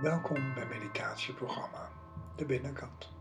Welkom bij meditatieprogramma De Binnenkant.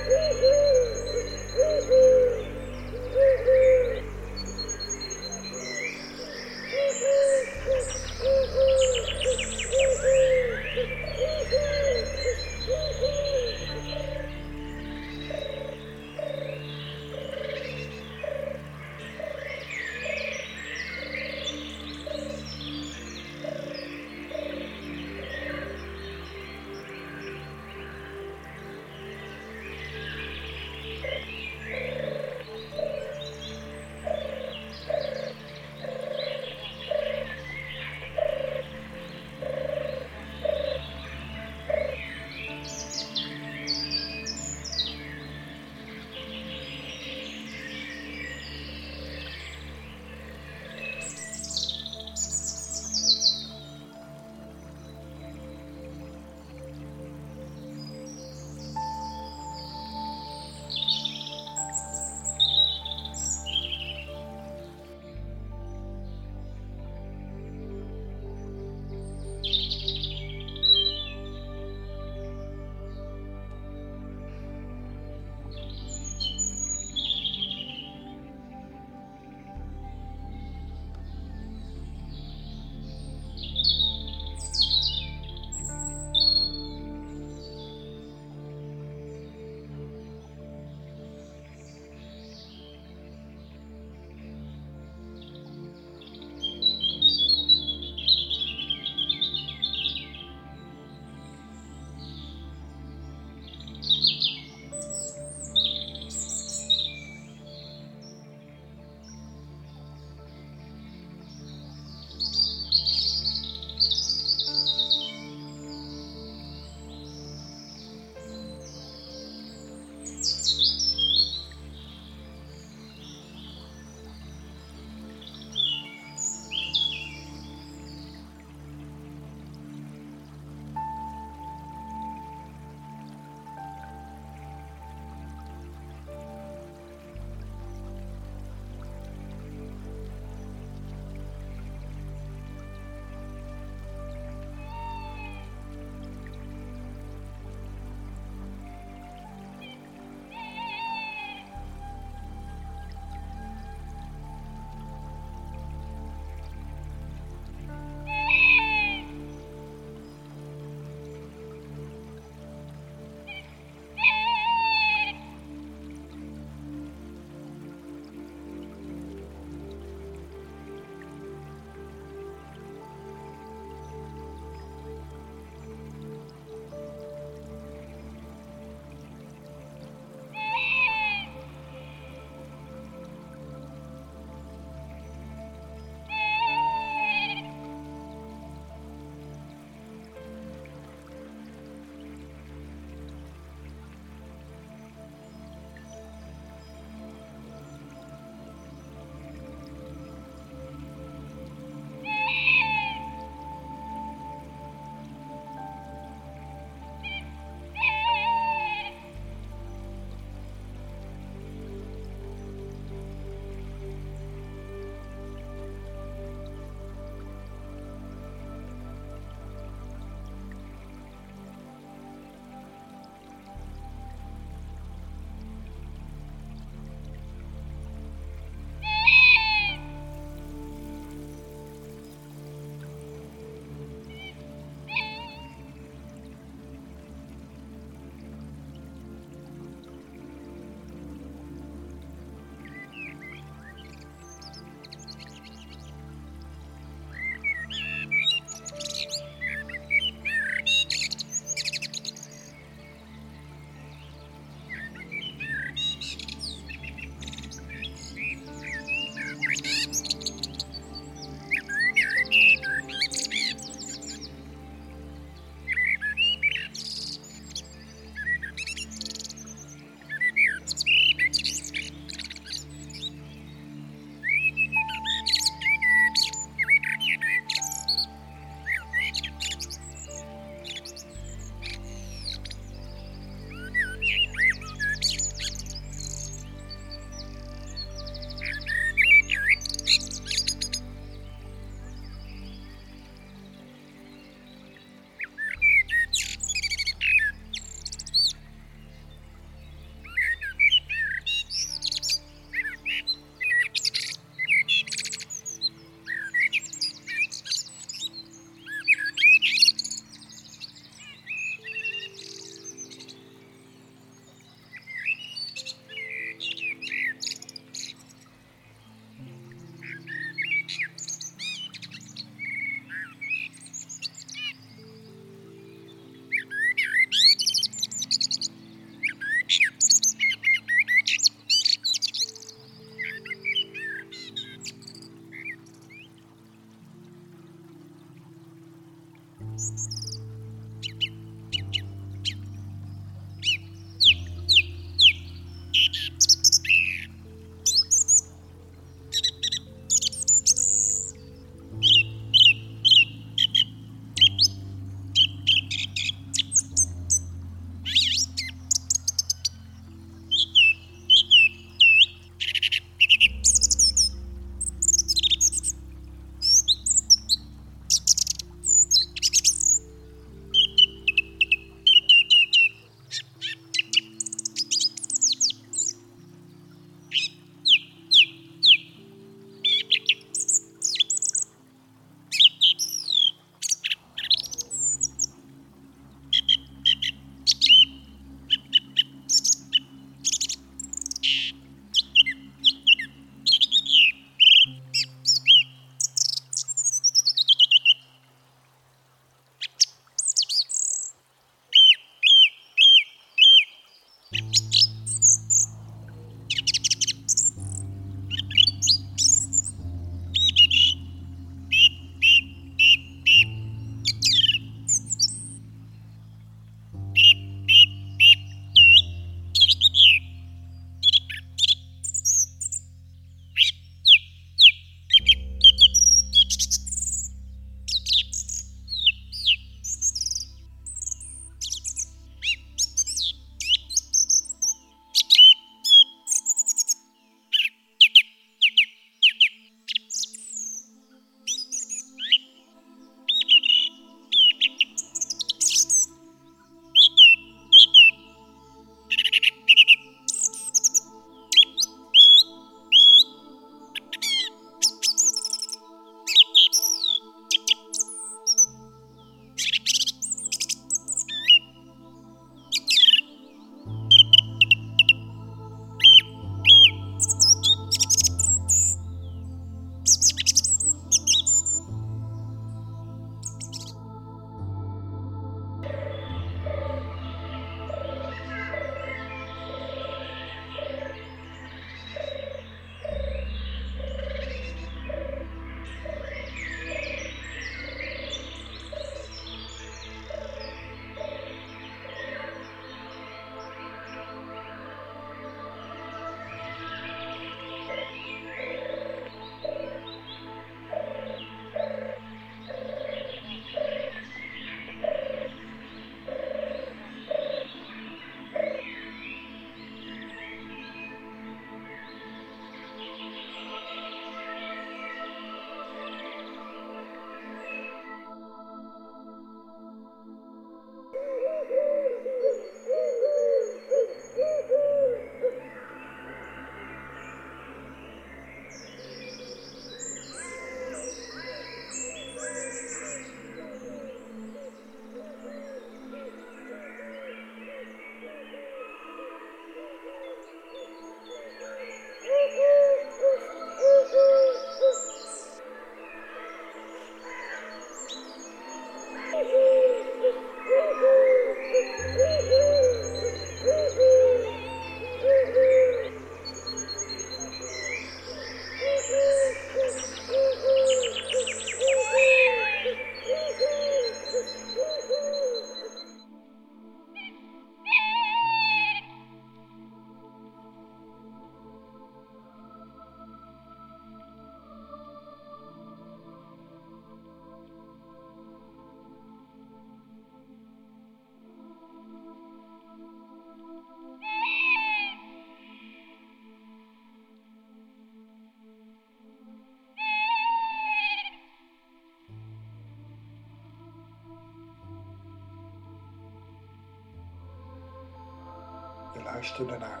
Luisterde naar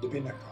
de binnenkant.